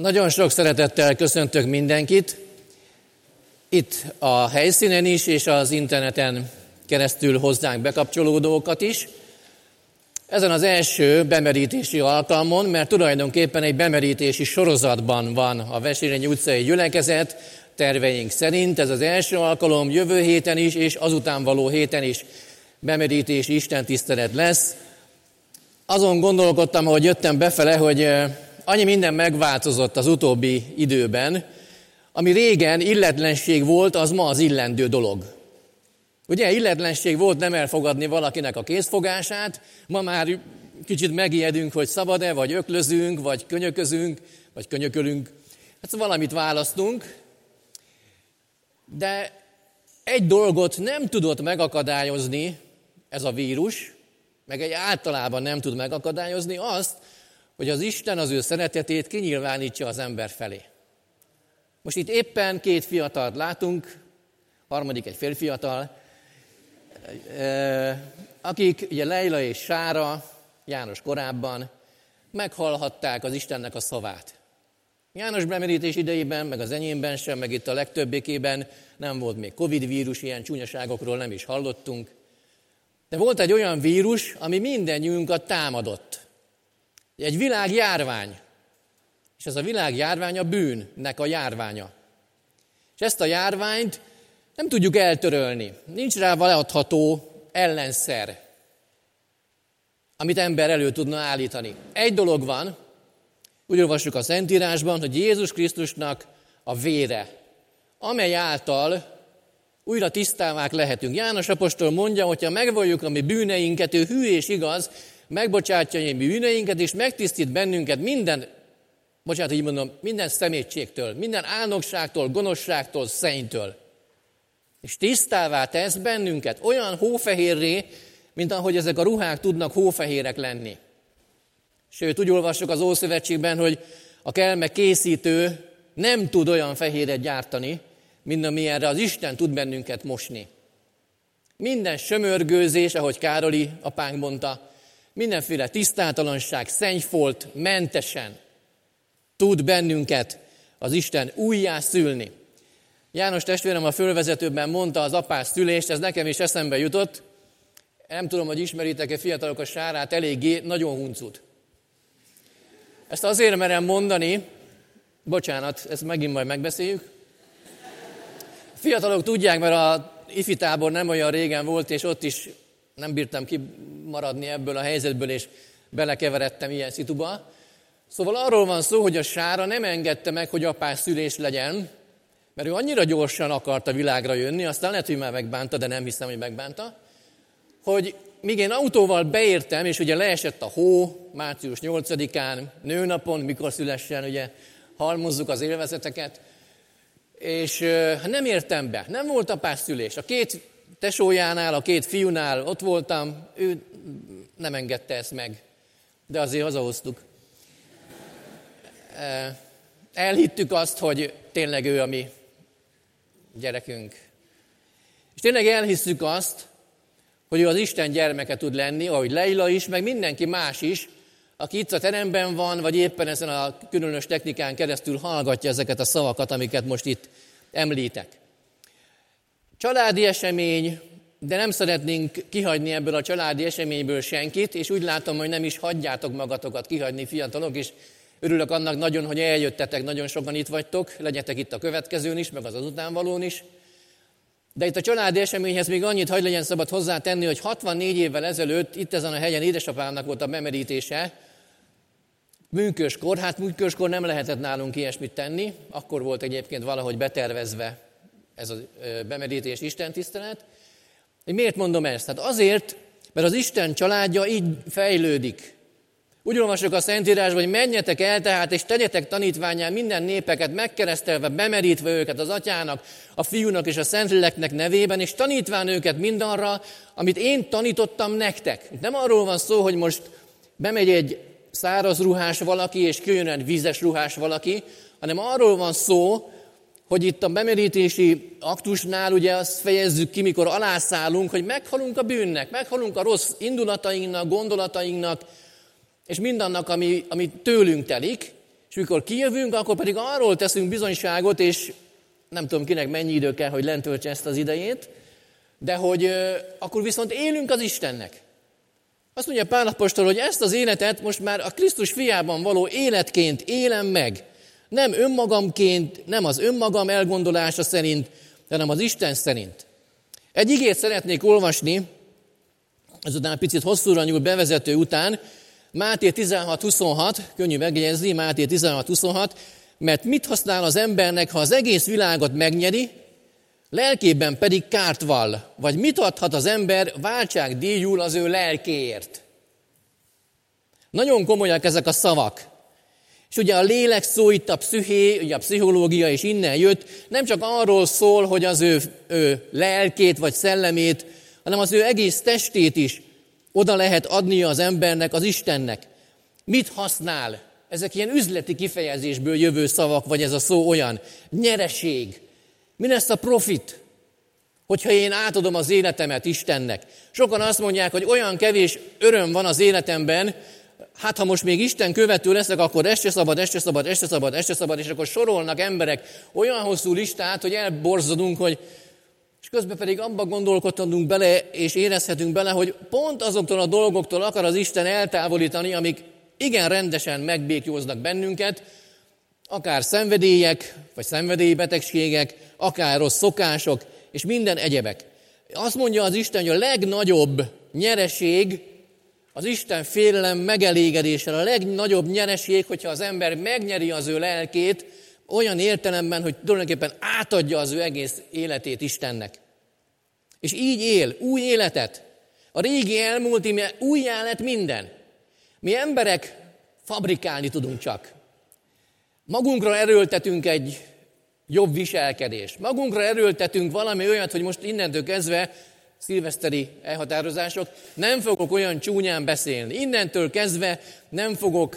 Nagyon sok szeretettel köszöntök mindenkit, itt a helyszínen is, és az interneten keresztül hozzánk bekapcsolódókat is. Ezen az első bemerítési alkalmon, mert tulajdonképpen egy bemerítési sorozatban van a Vesérényi utcai gyülekezet, terveink szerint. Ez az első alkalom jövő héten is, és azután való héten is bemerítési istentisztelet lesz. Azon gondolkodtam, hogy jöttem befele, hogy annyi minden megváltozott az utóbbi időben, ami régen illetlenség volt, az ma az illendő dolog. Ugye illetlenség volt nem elfogadni valakinek a készfogását, ma már kicsit megijedünk, hogy szabad-e, vagy öklözünk, vagy könyöközünk, vagy könyökölünk. Hát valamit választunk, de egy dolgot nem tudott megakadályozni ez a vírus, meg egy általában nem tud megakadályozni azt, hogy az Isten az ő szeretetét kinyilvánítsa az ember felé. Most itt éppen két fiatalt látunk, harmadik egy férfiatal, akik ugye Leila és Sára, János korábban, meghallhatták az Istennek a szavát. János bemerítés idejében, meg az enyémben sem, meg itt a legtöbbékében nem volt még Covid vírus, ilyen csúnyaságokról nem is hallottunk. De volt egy olyan vírus, ami mindennyiunkat támadott. Egy világjárvány. És ez a világjárvány a bűnnek a járványa. És ezt a járványt nem tudjuk eltörölni. Nincs rá leadható ellenszer, amit ember elő tudna állítani. Egy dolog van, úgy olvassuk a Szentírásban, hogy Jézus Krisztusnak a vére, amely által újra tisztávák lehetünk. János apostol mondja, hogyha megvalljuk a mi bűneinket, ő hű és igaz, megbocsátja a mi bűneinket, és megtisztít bennünket minden, bocsánat, így mondom, minden szemétségtől, minden álnokságtól, gonoszságtól, szennytől. És tisztává tesz bennünket olyan hófehérré, mint ahogy ezek a ruhák tudnak hófehérek lenni. Sőt, úgy olvassuk az Ószövetségben, hogy a kelme készítő nem tud olyan fehéret gyártani, mint amilyenre az Isten tud bennünket mosni. Minden sömörgőzés, ahogy Károli apánk mondta, mindenféle tisztátalanság, szennyfolt, mentesen tud bennünket az Isten újjá szülni. János testvérem a fölvezetőben mondta az apás szülést, ez nekem is eszembe jutott. Nem tudom, hogy ismeritek-e fiatalok a sárát, eléggé nagyon huncut. Ezt azért merem mondani, bocsánat, ezt megint majd megbeszéljük. A fiatalok tudják, mert a ifi tábor nem olyan régen volt, és ott is nem bírtam kimaradni ebből a helyzetből, és belekeveredtem ilyen szituba. Szóval arról van szó, hogy a sára nem engedte meg, hogy apás szülés legyen, mert ő annyira gyorsan akarta világra jönni, aztán lehet, hogy már megbánta, de nem hiszem, hogy megbánta, hogy míg én autóval beértem, és ugye leesett a hó, március 8-án, nőnapon, mikor szülessen, ugye halmozzuk az élvezeteket, és nem értem be, nem volt a szülés. A két tesójánál, a két fiúnál ott voltam, ő nem engedte ezt meg, de azért hazahoztuk. Elhittük azt, hogy tényleg ő a mi gyerekünk. És tényleg elhisszük azt, hogy ő az Isten gyermeke tud lenni, ahogy Leila is, meg mindenki más is, aki itt a teremben van, vagy éppen ezen a különös technikán keresztül hallgatja ezeket a szavakat, amiket most itt említek. Családi esemény, de nem szeretnénk kihagyni ebből a családi eseményből senkit, és úgy látom, hogy nem is hagyjátok magatokat kihagyni, fiatalok, és örülök annak nagyon, hogy eljöttetek, nagyon sokan itt vagytok, legyetek itt a következőn is, meg az az utánvalón is. De itt a családi eseményhez még annyit hagy legyen szabad hozzátenni, hogy 64 évvel ezelőtt itt ezen a hegyen édesapámnak volt a bemerítése, műköskor, hát műköskor nem lehetett nálunk ilyesmit tenni, akkor volt egyébként valahogy betervezve ez a bemerítés istentisztelet. Miért mondom ezt? Hát azért, mert az Isten családja így fejlődik. Úgy olvasok a Szentírásban, hogy menjetek el tehát, és tegyetek tanítványán minden népeket megkeresztelve, bemerítve őket az atyának, a fiúnak és a szentléleknek nevében, és tanítván őket mindarra, amit én tanítottam nektek. Nem arról van szó, hogy most bemegy egy száraz ruhás valaki, és kijön egy vízes ruhás valaki, hanem arról van szó, hogy itt a bemerítési aktusnál ugye azt fejezzük ki, mikor alászállunk, hogy meghalunk a bűnnek, meghalunk a rossz indulatainknak, gondolatainknak, és mindannak, ami, ami tőlünk telik, És mikor kijövünk, akkor pedig arról teszünk bizonyságot, és nem tudom kinek mennyi idő kell, hogy lentöltse ezt az idejét, de hogy akkor viszont élünk az Istennek. Azt mondja Pál Apostol, hogy ezt az életet most már a Krisztus fiában való életként élem meg. Nem önmagamként, nem az önmagam elgondolása szerint, hanem az Isten szerint. Egy igét szeretnék olvasni, ezután picit hosszúra nyúl bevezető után, Máté 16.26, könnyű megjegyezni, Máté 16.26, mert mit használ az embernek, ha az egész világot megnyeri, lelkében pedig kárt vall, vagy mit adhat az ember váltság díjul az ő lelkéért. Nagyon komolyak ezek a szavak. És ugye a lélek szó itt a psziché, ugye a pszichológia is innen jött, nem csak arról szól, hogy az ő, ő lelkét vagy szellemét, hanem az ő egész testét is oda lehet adnia az embernek, az Istennek. Mit használ? Ezek ilyen üzleti kifejezésből jövő szavak, vagy ez a szó olyan. Nyereség. Mi lesz a profit? Hogyha én átadom az életemet Istennek. Sokan azt mondják, hogy olyan kevés öröm van az életemben, hát ha most még Isten követő leszek, akkor este szabad, este szabad, este szabad, este szabad, és akkor sorolnak emberek olyan hosszú listát, hogy elborzadunk, hogy és közben pedig abba gondolkodhatunk bele, és érezhetünk bele, hogy pont azoktól a dolgoktól akar az Isten eltávolítani, amik igen rendesen megbékjóznak bennünket, akár szenvedélyek, vagy szenvedélybetegségek, akár rossz szokások, és minden egyebek. Azt mondja az Isten, hogy a legnagyobb nyereség az Isten félelem megelégedése, a legnagyobb nyereség, hogyha az ember megnyeri az ő lelkét, olyan értelemben, hogy tulajdonképpen átadja az ő egész életét Istennek. És így él, új életet. A régi elmúlt, új lett minden. Mi emberek fabrikálni tudunk csak. Magunkra erőltetünk egy jobb viselkedést. Magunkra erőltetünk valami olyat, hogy most innentől kezdve szilveszteri elhatározások, nem fogok olyan csúnyán beszélni. Innentől kezdve nem fogok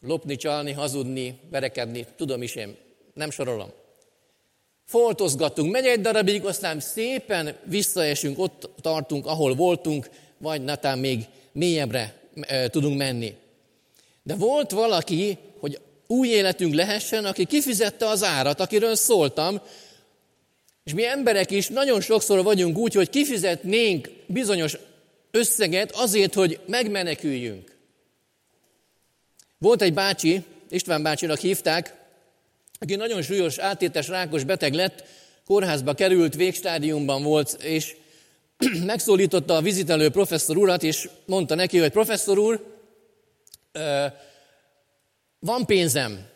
lopni, csalni, hazudni, verekedni, tudom is én, nem sorolom. Foltozgatunk, megy egy darabig, aztán szépen visszaesünk, ott tartunk, ahol voltunk, vagy netán még mélyebbre e, tudunk menni. De volt valaki, hogy új életünk lehessen, aki kifizette az árat, akiről szóltam, és mi emberek is nagyon sokszor vagyunk úgy, hogy kifizetnénk bizonyos összeget azért, hogy megmeneküljünk. Volt egy bácsi, István bácsinak hívták, aki nagyon súlyos átétes rákos beteg lett, kórházba került, végstádiumban volt, és megszólította a vizitelő professzor urat, és mondta neki, hogy professzor úr, van pénzem,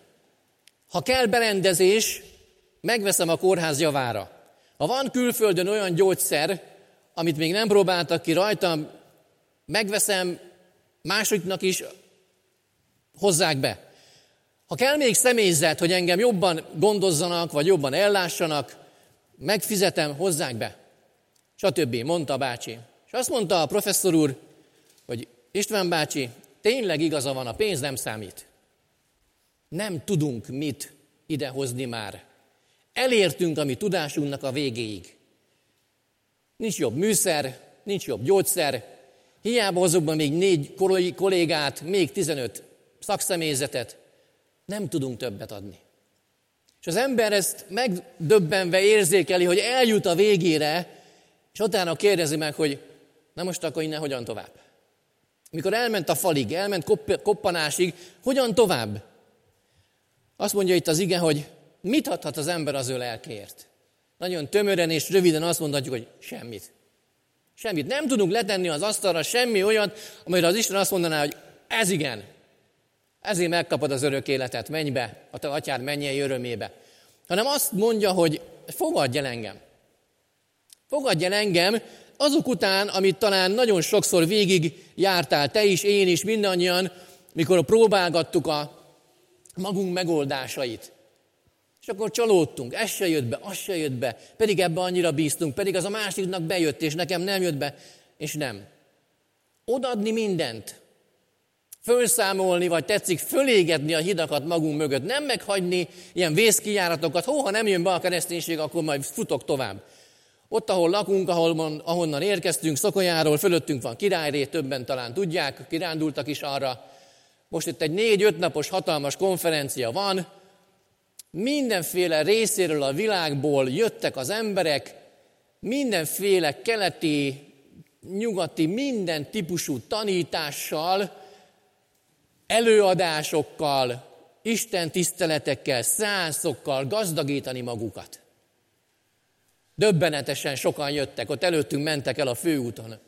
ha kell berendezés, megveszem a kórház javára. Ha van külföldön olyan gyógyszer, amit még nem próbáltak ki rajtam, megveszem másoknak is, hozzák be. Ha kell még személyzet, hogy engem jobban gondozzanak, vagy jobban ellássanak, megfizetem, hozzák be. Stb. mondta a bácsi. És azt mondta a professzor úr, hogy István bácsi, tényleg igaza van, a pénz nem számít. Nem tudunk mit idehozni már. Elértünk a mi tudásunknak a végéig. Nincs jobb műszer, nincs jobb gyógyszer, hiába azokban még négy kollégát, még 15 szakszemélyzetet, nem tudunk többet adni. És az ember ezt megdöbbenve érzékeli, hogy eljut a végére, és utána kérdezi meg, hogy na most akkor innen hogyan tovább? Mikor elment a falig, elment koppanásig, hogyan tovább? Azt mondja itt az ige, hogy mit adhat az ember az ő lelkéért? Nagyon tömören és röviden azt mondhatjuk, hogy semmit. Semmit. Nem tudunk letenni az asztalra semmi olyat, amire az Isten azt mondaná, hogy ez igen, ezért megkapod az örök életet, menj be, a te atyád mennyei örömébe. Hanem azt mondja, hogy fogadj el engem. Fogadj el engem azok után, amit talán nagyon sokszor végig jártál, te is, én is, mindannyian, mikor próbálgattuk a magunk megoldásait. És akkor csalódtunk, ez se jött be, az se jött be, pedig ebbe annyira bíztunk, pedig az a másiknak bejött, és nekem nem jött be, és nem. Odadni mindent, fölszámolni, vagy tetszik fölégetni a hidakat magunk mögött, nem meghagyni ilyen vészkijáratokat, hó, ha nem jön be a kereszténység, akkor majd futok tovább. Ott, ahol lakunk, ahol, ahonnan érkeztünk, Szokolyáról, fölöttünk van királyré, többen talán tudják, kirándultak is arra. Most itt egy négy-öt napos hatalmas konferencia van, mindenféle részéről a világból jöttek az emberek, mindenféle keleti, nyugati, minden típusú tanítással, előadásokkal, Isten tiszteletekkel, szászokkal gazdagítani magukat. Döbbenetesen sokan jöttek, ott előttünk mentek el a főúton.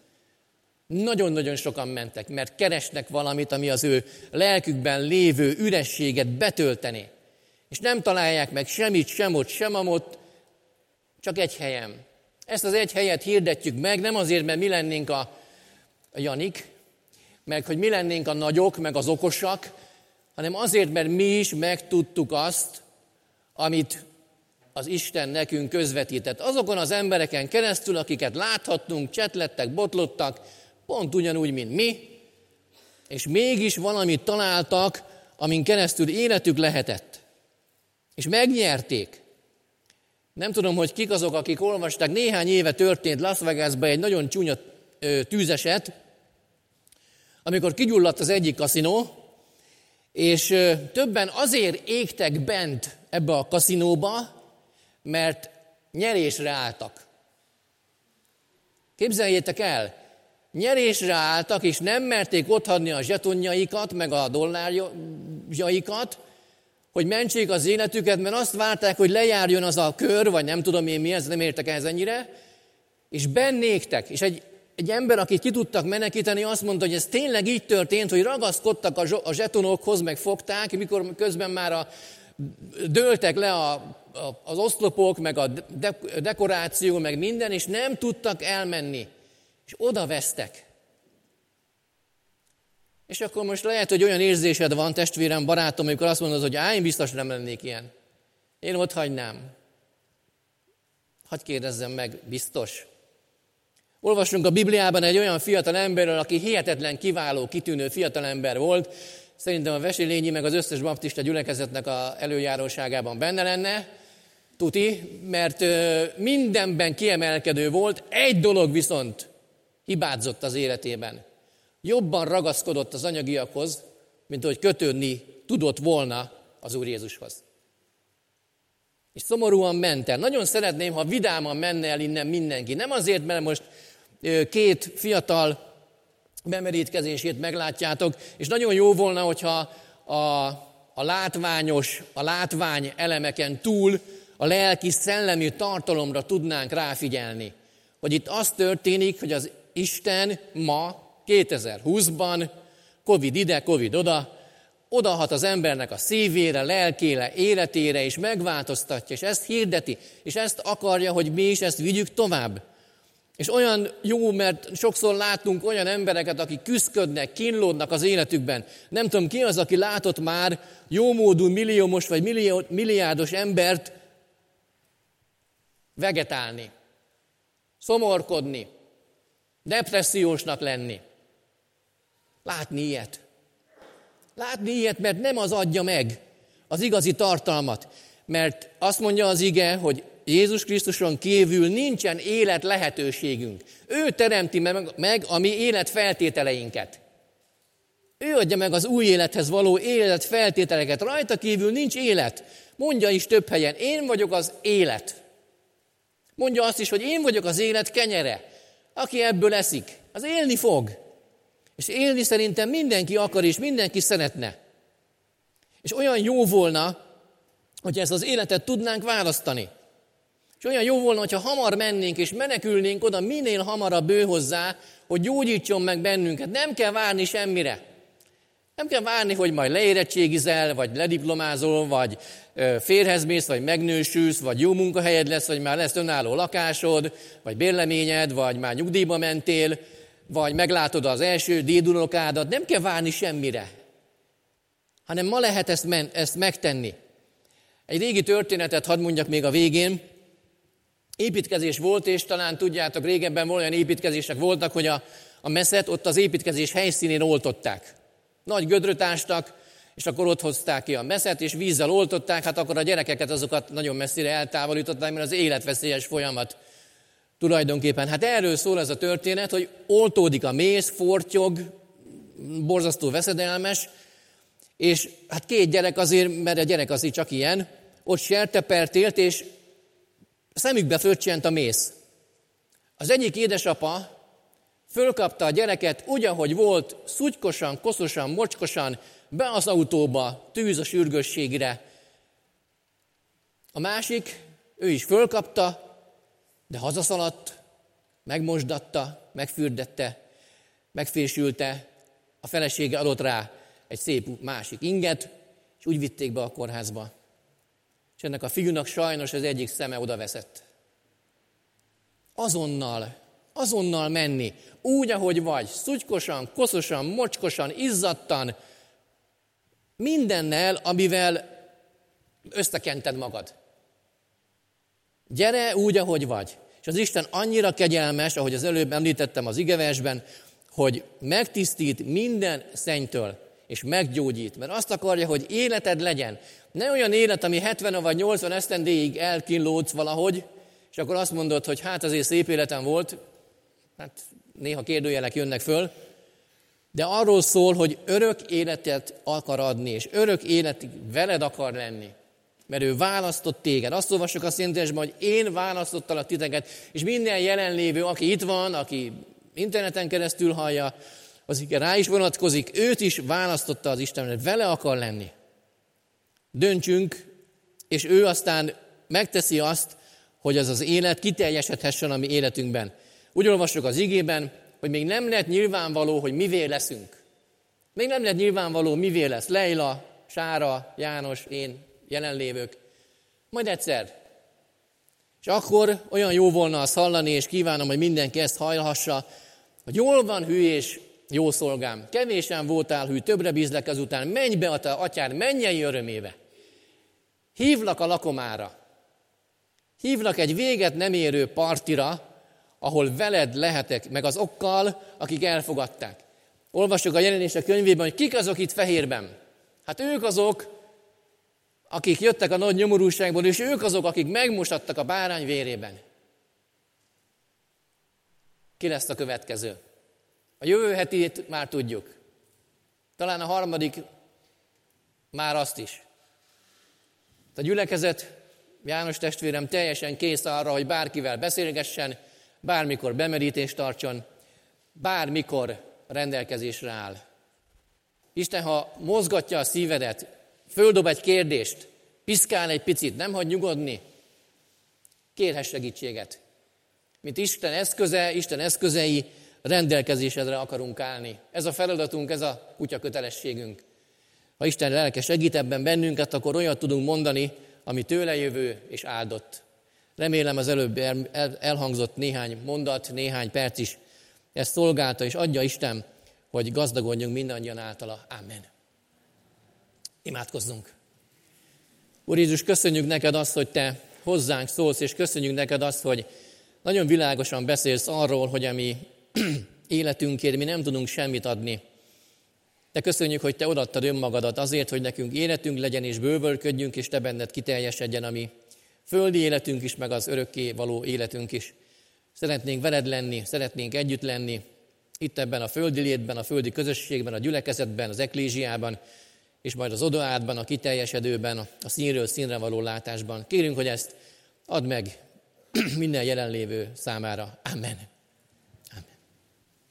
Nagyon-nagyon sokan mentek, mert keresnek valamit, ami az ő lelkükben lévő ürességet betölteni. És nem találják meg semmit, sem ott, sem amott, csak egy helyen. Ezt az egy helyet hirdetjük meg, nem azért, mert mi lennénk a, Janik, meg hogy mi lennénk a nagyok, meg az okosak, hanem azért, mert mi is megtudtuk azt, amit az Isten nekünk közvetített. Azokon az embereken keresztül, akiket láthattunk, csetlettek, botlottak, pont ugyanúgy, mint mi, és mégis valamit találtak, amin keresztül életük lehetett. És megnyerték. Nem tudom, hogy kik azok, akik olvasták, néhány éve történt Las Vegasban egy nagyon csúnya tűzeset, amikor kigyulladt az egyik kaszinó, és többen azért égtek bent ebbe a kaszinóba, mert nyerésre álltak. Képzeljétek el, nyerésre álltak, és nem merték otthagyni a zsetonjaikat, meg a dollárjaikat, hogy mentsék az életüket, mert azt várták, hogy lejárjon az a kör, vagy nem tudom én mi, ez nem értek ez ennyire, és bennéktek, és egy, egy ember, akit ki tudtak menekíteni, azt mondta, hogy ez tényleg így történt, hogy ragaszkodtak a zsetonokhoz, meg fogták, mikor közben már a, dőltek le a, a, az oszlopok, meg a de, dekoráció, meg minden, és nem tudtak elmenni. És oda vesztek. És akkor most lehet, hogy olyan érzésed van, testvérem, barátom, amikor azt mondod, hogy á, én biztos nem lennék ilyen. Én ott hagynám. Hadd kérdezzem meg, biztos? Olvasunk a Bibliában egy olyan fiatal emberről, aki hihetetlen kiváló, kitűnő fiatal ember volt. Szerintem a Vesilényi meg az összes baptista gyülekezetnek a előjáróságában benne lenne. Tuti, mert mindenben kiemelkedő volt, egy dolog viszont hibázott az életében. Jobban ragaszkodott az anyagiakhoz, mint hogy kötődni tudott volna az Úr Jézushoz. És szomorúan ment el. Nagyon szeretném, ha vidáman menne el innen mindenki. Nem azért, mert most két fiatal bemerítkezését meglátjátok, és nagyon jó volna, hogyha a, a látványos, a látvány elemeken túl a lelki szellemi tartalomra tudnánk ráfigyelni. Hogy itt az történik, hogy az Isten ma, 2020-ban, Covid ide, Covid oda, odahat az embernek a szívére, lelkére, életére, és megváltoztatja, és ezt hirdeti, és ezt akarja, hogy mi is ezt vigyük tovább. És olyan jó, mert sokszor látunk olyan embereket, akik küzdködnek, kínlódnak az életükben. Nem tudom, ki az, aki látott már jómódú milliómos vagy milliárdos embert vegetálni, szomorkodni, depressziósnak lenni. Látni ilyet. Látni ilyet, mert nem az adja meg az igazi tartalmat. Mert azt mondja az ige, hogy Jézus Krisztuson kívül nincsen élet lehetőségünk. Ő teremti meg, meg a mi élet feltételeinket. Ő adja meg az új élethez való élet feltételeket. Rajta kívül nincs élet. Mondja is több helyen, én vagyok az élet. Mondja azt is, hogy én vagyok az élet kenyere. Aki ebből eszik, az élni fog. És élni szerintem mindenki akar, és mindenki szeretne. És olyan jó volna, hogy ezt az életet tudnánk választani. És olyan jó volna, hogyha hamar mennénk és menekülnénk oda minél hamarabb ő hozzá, hogy gyógyítson meg bennünket. Nem kell várni semmire. Nem kell várni, hogy majd leérettségizel, vagy lediplomázol, vagy férhez mész, vagy megnősülsz, vagy jó munkahelyed lesz, vagy már lesz önálló lakásod, vagy bérleményed, vagy már nyugdíjba mentél, vagy meglátod az első dédunokádat. Nem kell várni semmire, hanem ma lehet ezt, men- ezt megtenni. Egy régi történetet hadd mondjak még a végén. Építkezés volt, és talán tudjátok, régebben olyan építkezések voltak, hogy a, a meszet ott az építkezés helyszínén oltották. Nagy gödröt ástak, és akkor ott hozták ki a meszet, és vízzel oltották, hát akkor a gyerekeket azokat nagyon messzire eltávolították, mert az életveszélyes folyamat tulajdonképpen. Hát erről szól ez a történet, hogy oltódik a méz, fortyog, borzasztó veszedelmes, És hát két gyerek azért, mert a gyerek azért csak ilyen, ott sertepert élt, és szemükbe fölcsent a mész. Az egyik édesapa fölkapta a gyereket úgy, ahogy volt, szutykosan, koszosan, mocskosan, be az autóba, tűz a sürgősségre. A másik, ő is fölkapta, de hazaszaladt, megmosdatta, megfürdette, megfésülte, a felesége adott rá egy szép másik inget, és úgy vitték be a kórházba. És ennek a fiúnak sajnos az egyik szeme oda veszett. Azonnal, azonnal menni, úgy, ahogy vagy, szutykosan, koszosan, mocskosan, izzadtan, mindennel, amivel összekented magad. Gyere úgy, ahogy vagy. És az Isten annyira kegyelmes, ahogy az előbb említettem az igeversben, hogy megtisztít minden szennytől, és meggyógyít. Mert azt akarja, hogy életed legyen. Ne olyan élet, ami 70 vagy 80 esztendéig elkínlódsz valahogy, és akkor azt mondod, hogy hát azért szép életem volt, hát néha kérdőjelek jönnek föl, de arról szól, hogy örök életet akar adni, és örök életig veled akar lenni. Mert ő választott téged. Azt olvassuk a Szentesben, hogy én választottalak titeket, és minden jelenlévő, aki itt van, aki interneten keresztül hallja, az rá is vonatkozik, őt is választotta az Isten, hogy vele akar lenni. Döntsünk, és ő aztán megteszi azt, hogy az az élet kiteljesedhessen a mi életünkben. Úgy olvassuk az igében, hogy még nem lett nyilvánvaló, hogy mivé leszünk. Még nem lett nyilvánvaló, mivé lesz Leila, Sára, János, én, jelenlévők. Majd egyszer. És akkor olyan jó volna azt hallani, és kívánom, hogy mindenki ezt hallhassa, hogy jól van hű és jó szolgám, kevésen voltál hű, többre bízlek azután, menj be a te atyád mennyei örömébe. Hívlak a lakomára. Hívlak egy véget nem érő partira, ahol veled lehetek, meg az okkal, akik elfogadták. Olvassuk a jelenések könyvében, hogy kik azok itt fehérben. Hát ők azok, akik jöttek a nagy nyomorúságból, és ők azok, akik megmosattak a bárány vérében. Ki lesz a következő? A jövő hetét már tudjuk. Talán a harmadik már azt is. A gyülekezet, János testvérem teljesen kész arra, hogy bárkivel beszélgessen, bármikor bemerítést tartson, bármikor rendelkezésre áll. Isten, ha mozgatja a szívedet, földob egy kérdést, piszkál egy picit, nem hagy nyugodni, kérhess segítséget. Mint Isten eszköze, Isten eszközei rendelkezésedre akarunk állni. Ez a feladatunk, ez a kutya kötelességünk. Ha Isten lelke segít ebben bennünket, akkor olyat tudunk mondani, ami tőle jövő és áldott. Remélem az előbb elhangzott néhány mondat, néhány perc is ezt szolgálta, és adja Isten, hogy gazdagodjunk mindannyian általa. Amen. Imádkozzunk. Úr Jézus, köszönjük neked azt, hogy Te hozzánk szólsz, és köszönjük neked azt, hogy nagyon világosan beszélsz arról, hogy a mi életünkért mi nem tudunk semmit adni. De köszönjük, hogy Te odaadtad önmagadat azért, hogy nekünk életünk legyen, és bővölködjünk, és Te benned kiteljesedjen a mi földi életünk is, meg az örökké való életünk is. Szeretnénk veled lenni, szeretnénk együtt lenni, itt ebben a földi létben, a földi közösségben, a gyülekezetben, az eklésiában, és majd az odaátban, a kiteljesedőben, a színről színre való látásban. Kérünk, hogy ezt add meg minden jelenlévő számára. Amen.